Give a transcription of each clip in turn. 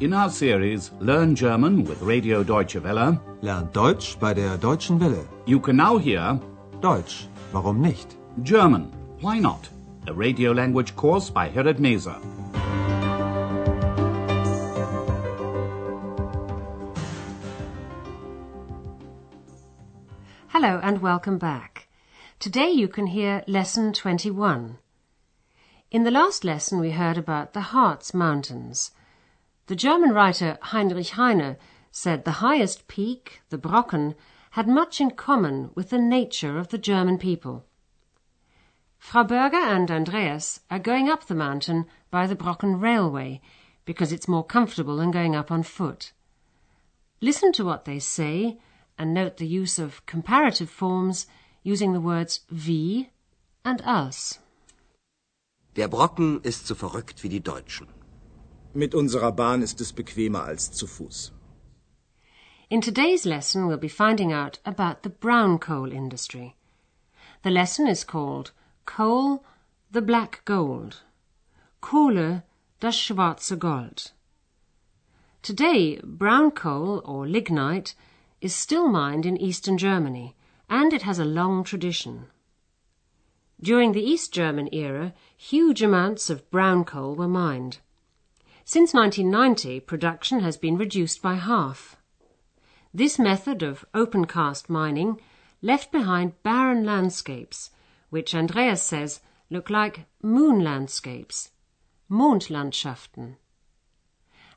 In our series Learn German with Radio Deutsche Welle, Lernt Deutsch bei der Deutschen Welle. you can now hear Deutsch, warum nicht? German, Why Not? A radio language course by Herrad Meese. Hello and welcome back. Today you can hear Lesson 21. In the last lesson we heard about the Harz Mountains. The German writer Heinrich Heine said the highest peak, the Brocken, had much in common with the nature of the German people. Frau Berger and Andreas are going up the mountain by the Brocken Railway because it's more comfortable than going up on foot. Listen to what they say and note the use of comparative forms using the words wie and als. Der Brocken ist so verrückt wie die Deutschen. Mit unserer Bahn ist es bequemer als zu Fuß. In today's lesson, we'll be finding out about the brown coal industry. The lesson is called Coal, the Black Gold. Kohle, das schwarze Gold. Today, brown coal, or lignite, is still mined in eastern Germany, and it has a long tradition. During the East German era, huge amounts of brown coal were mined. Since 1990, production has been reduced by half. This method of open cast mining left behind barren landscapes, which Andreas says look like moon landscapes, Mondlandschaften.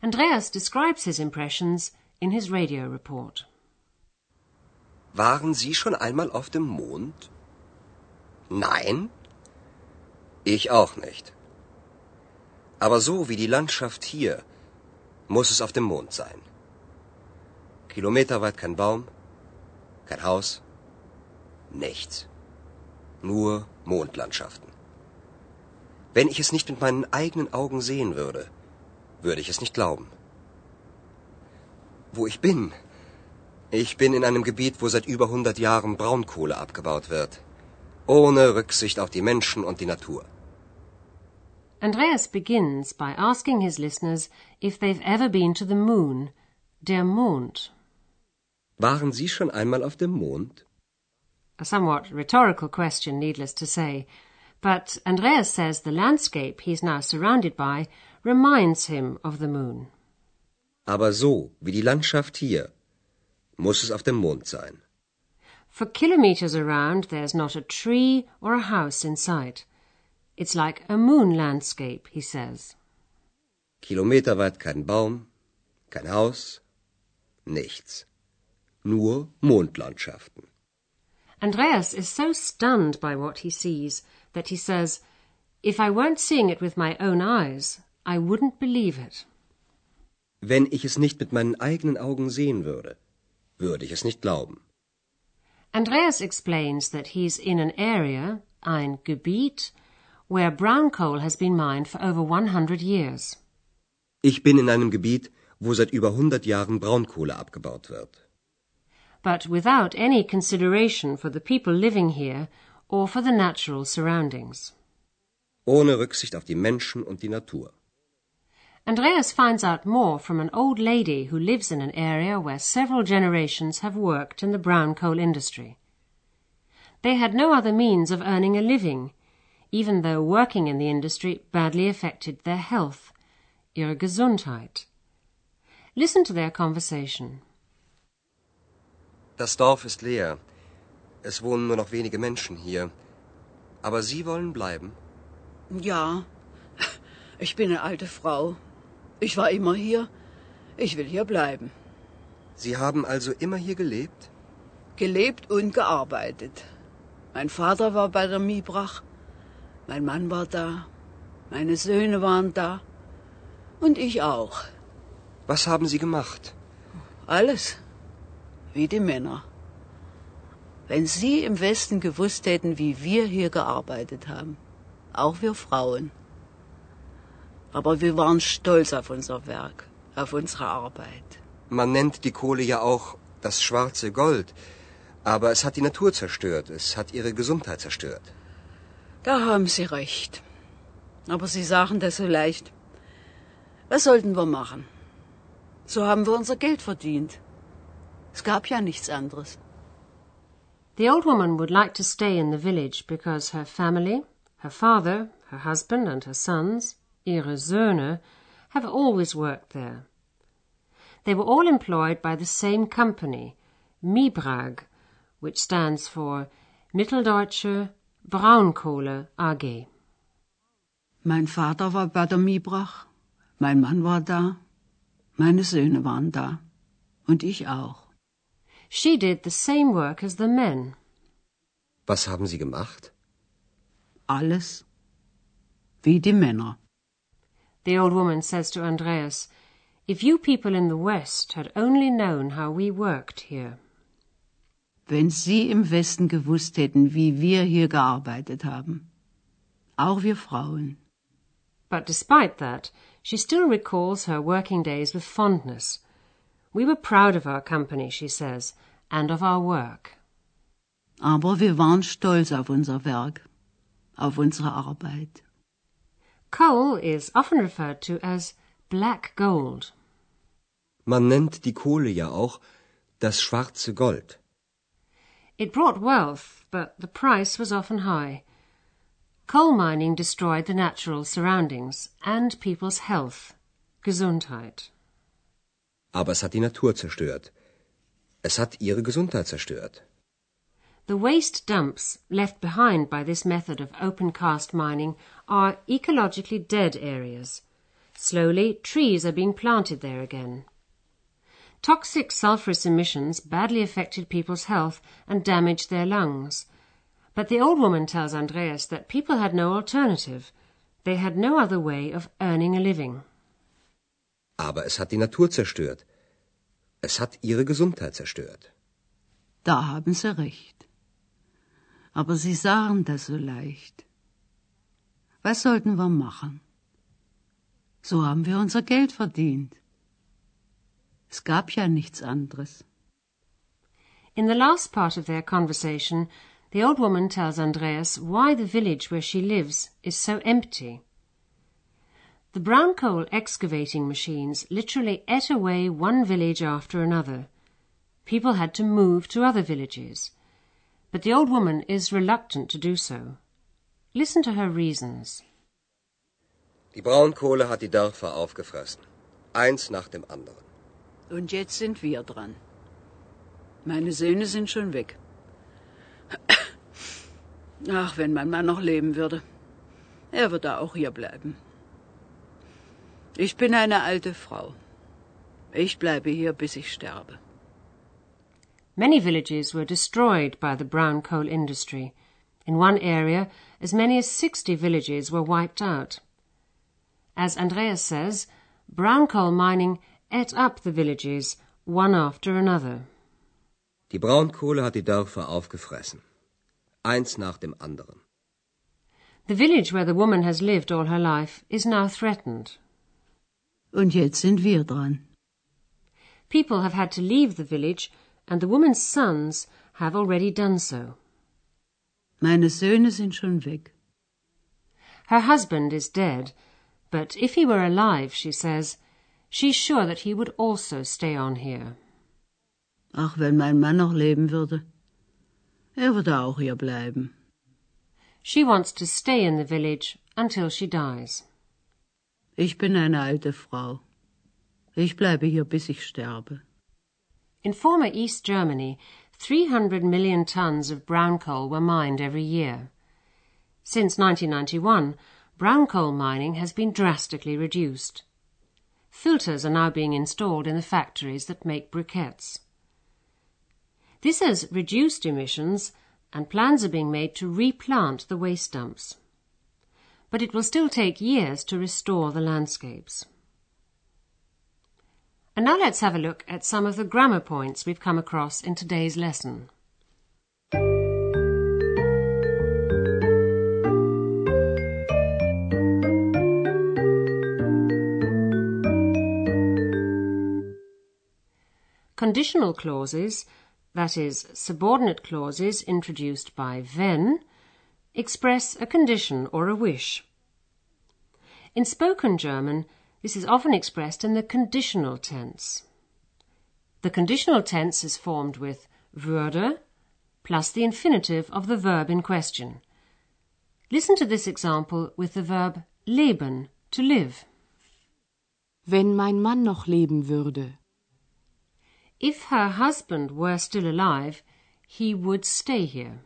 Andreas describes his impressions in his radio report. Waren Sie schon einmal auf dem Mond? Nein? Ich auch nicht. Aber so wie die Landschaft hier, muss es auf dem Mond sein. Kilometerweit kein Baum, kein Haus, nichts. Nur Mondlandschaften. Wenn ich es nicht mit meinen eigenen Augen sehen würde, würde ich es nicht glauben. Wo ich bin? Ich bin in einem Gebiet, wo seit über 100 Jahren Braunkohle abgebaut wird. Ohne Rücksicht auf die Menschen und die Natur. Andreas begins by asking his listeners if they've ever been to the moon, der Mond. Waren Sie schon einmal auf dem Mond? A somewhat rhetorical question, needless to say. But Andreas says the landscape he's now surrounded by reminds him of the moon. Aber so wie die Landschaft hier, muss es auf dem Mond sein. For kilometers around, there's not a tree or a house in sight. It's like a moon landscape, he says. Kilometer Kilometerweit kein Baum, kein Haus, nichts. Nur Mondlandschaften. Andreas is so stunned by what he sees that he says, If I weren't seeing it with my own eyes, I wouldn't believe it. Wenn ich es nicht mit meinen eigenen Augen sehen würde, würde ich es nicht glauben. Andreas explains that he's in an area, ein Gebiet, where brown coal has been mined for over 100 years. Ich bin in einem Gebiet, wo seit über 100 Jahren Braunkohle abgebaut wird. but without any consideration for the people living here or for the natural surroundings. Ohne Rücksicht auf die Menschen und die Natur. Andreas finds out more from an old lady who lives in an area where several generations have worked in the brown coal industry. They had no other means of earning a living, even though working in the industry badly affected their health, ihre Gesundheit. Listen to their conversation. Das Dorf ist leer. Es wohnen nur noch wenige Menschen hier. Aber Sie wollen bleiben? Ja, ich bin eine alte Frau. Ich war immer hier. Ich will hier bleiben. Sie haben also immer hier gelebt? Gelebt und gearbeitet. Mein Vater war bei der Miebrach. Mein Mann war da. Meine Söhne waren da. Und ich auch. Was haben Sie gemacht? Alles. Wie die Männer. Wenn Sie im Westen gewusst hätten, wie wir hier gearbeitet haben. Auch wir Frauen. Aber wir waren stolz auf unser Werk, auf unsere Arbeit. Man nennt die Kohle ja auch das schwarze Gold. Aber es hat die Natur zerstört. Es hat ihre Gesundheit zerstört. Da haben Sie recht. Aber Sie sagen das so leicht. Was sollten wir machen? So haben wir unser Geld verdient. Es gab ja nichts anderes. The old woman would like to stay in the village because her family, her father, her husband, and her sons, ihre Söhne, have always worked there. They were all employed by the same company, Mibrag, which stands for Mitteldeutsche Braunkohle AG. Mein Vater war bei der Mibrach, mein Mann war da, meine Söhne waren da und ich auch. She did the same work as the men. Was haben Sie gemacht? Alles wie die Männer. The old woman says to Andreas, If you people in the West had only known how we worked here. Wenn Sie im Westen gewusst hätten, wie wir hier gearbeitet haben. Auch wir Frauen. But despite that, she still recalls her working days with fondness. We were proud of our company, she says, and of our work. Aber wir waren stolz auf unser Werk, auf unsere Arbeit. Coal is often referred to as black gold. Man nennt die Kohle ja auch das schwarze Gold. It brought wealth, but the price was often high. Coal mining destroyed the natural surroundings and people's health, Gesundheit. Aber es hat die Natur zerstört. Es hat ihre Gesundheit zerstört. The waste dumps left behind by this method of open cast mining are ecologically dead areas. Slowly, trees are being planted there again. Toxic sulfurous emissions badly affected people's health and damaged their lungs. But the old woman tells Andreas that people had no alternative. They had no other way of earning a living. Aber es hat die Natur zerstört. Es hat ihre Gesundheit zerstört. Da haben Sie recht. Aber Sie sagen das so leicht. Was sollten wir machen? So haben wir unser Geld verdient. Es gab ja nichts anderes. In the last part of their conversation, the old woman tells Andreas why the village where she lives is so empty. The brown coal excavating machines literally ate away one village after another. People had to move to other villages. But the old woman is reluctant to do so. Listen to her reasons. Die Braunkohle hat die Dörfer aufgefressen. Eins nach dem anderen. Und jetzt sind wir dran. Meine Söhne sind schon weg. Ach, wenn mein Mann noch leben würde. Er würde auch hier bleiben. Ich bin eine alte Frau. Ich bleibe hier, bis ich sterbe. Many villages were destroyed by the brown coal industry. In one area, as many as 60 villages were wiped out. As Andreas says, brown coal mining ate up the villages one after another. Die Braunkohle hat die Dörfer aufgefressen. Eins nach dem anderen. The village where the woman has lived all her life is now threatened. Und jetzt sind wir dran. People have had to leave the village, and the woman's sons have already done so. Meine Söhne sind schon weg. Her husband is dead, but if he were alive, she says, she's sure that he would also stay on here. Ach, wenn mein Mann noch leben würde. Er würde auch hier bleiben. She wants to stay in the village until she dies. Ich bin eine alte Frau. Ich bleibe hier, bis ich sterbe. In former East Germany, 300 million tons of brown coal were mined every year. Since 1991, brown coal mining has been drastically reduced. Filters are now being installed in the factories that make briquettes. This has reduced emissions, and plans are being made to replant the waste dumps. But it will still take years to restore the landscapes. And now let's have a look at some of the grammar points we've come across in today's lesson. Conditional clauses, that is, subordinate clauses introduced by wenn, express a condition or a wish. In spoken German, This is often expressed in the conditional tense. The conditional tense is formed with würde plus the infinitive of the verb in question. Listen to this example with the verb leben, to live. Wenn mein Mann noch leben würde. If her husband were still alive, he would stay here.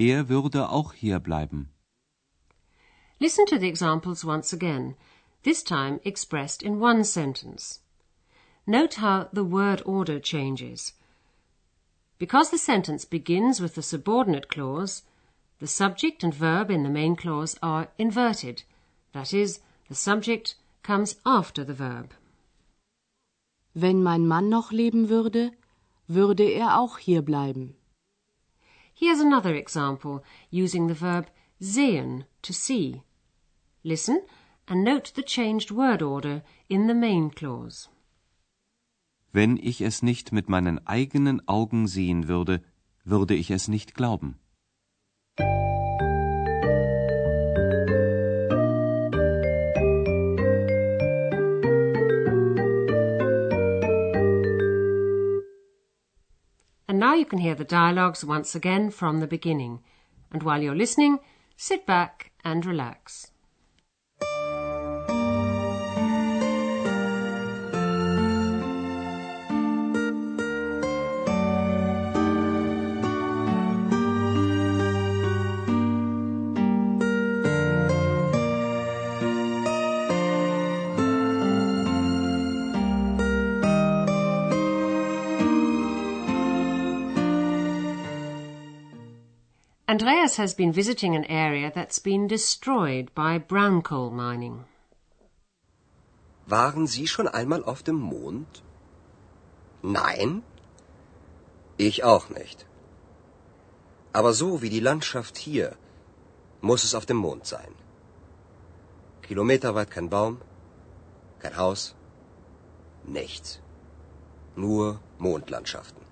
Er würde auch hier bleiben. Listen to the examples once again, this time expressed in one sentence. Note how the word order changes. Because the sentence begins with the subordinate clause, the subject and verb in the main clause are inverted. That is, the subject comes after the verb. Wenn mein Mann noch leben würde, würde er auch hier bleiben. Here's another example using the verb sehen, to see. Listen and note the changed word order in the main clause. Wenn ich es nicht mit meinen eigenen Augen sehen würde, würde ich es nicht glauben. Now you can hear the dialogues once again from the beginning. And while you're listening, sit back and relax. Andreas has been visiting an area that's been destroyed by brown coal mining. Waren Sie schon einmal auf dem Mond? Nein? Ich auch nicht. Aber so wie die Landschaft hier, muss es auf dem Mond sein. Kilometerweit kein Baum, kein Haus, nichts. Nur Mondlandschaften.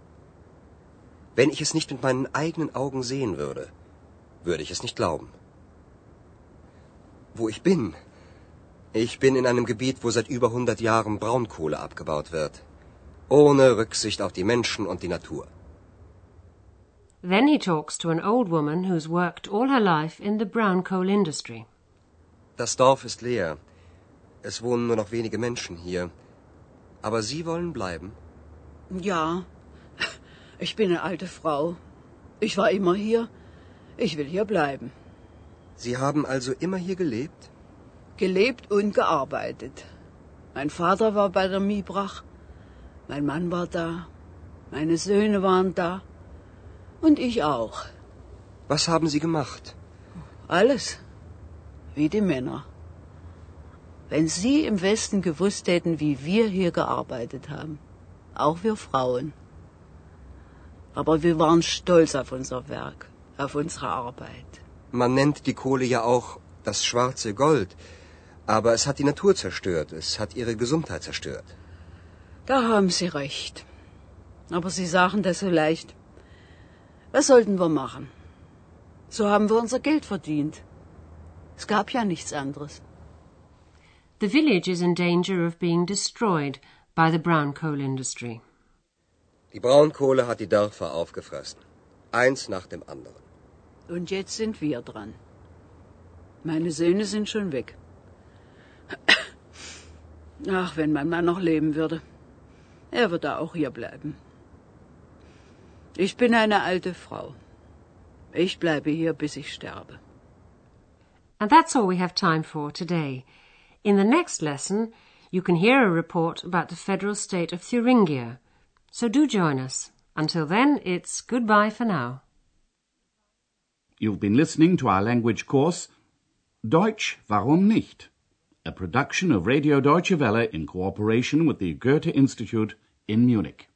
Wenn ich es nicht mit meinen eigenen Augen sehen würde, würde ich es nicht glauben. Wo ich bin? Ich bin in einem Gebiet, wo seit über 100 Jahren Braunkohle abgebaut wird. Ohne Rücksicht auf die Menschen und die Natur. Then he talks to an old woman who's worked all her life in the brown coal industry. Das Dorf ist leer. Es wohnen nur noch wenige Menschen hier. Aber Sie wollen bleiben? Ja, ich bin eine alte Frau. Ich war immer hier. Ich will hier bleiben. Sie haben also immer hier gelebt? Gelebt und gearbeitet. Mein Vater war bei der Miebrach. Mein Mann war da. Meine Söhne waren da. Und ich auch. Was haben Sie gemacht? Alles. Wie die Männer. Wenn Sie im Westen gewusst hätten, wie wir hier gearbeitet haben. Auch wir Frauen. Aber wir waren stolz auf unser Werk, auf unsere Arbeit. Man nennt die Kohle ja auch das schwarze Gold. Aber es hat die Natur zerstört. Es hat ihre Gesundheit zerstört. Da haben Sie recht. Aber Sie sagen das so leicht. Was sollten wir machen? So haben wir unser Geld verdient. Es gab ja nichts anderes. The village is in danger of being destroyed by the brown coal industry. Die Braunkohle hat die Dörfer aufgefressen. Eins nach dem anderen. Und jetzt sind wir dran. Meine Söhne sind schon weg. Ach, wenn mein Mann noch leben würde. Er würde auch hier bleiben. Ich bin eine alte Frau. Ich bleibe hier, bis ich sterbe. And that's all we have time for today. In the next lesson, you can hear a report about the federal state of Thuringia. So do join us. Until then, it's goodbye for now. You've been listening to our language course Deutsch, warum nicht? A production of Radio Deutsche Welle in cooperation with the Goethe Institute in Munich.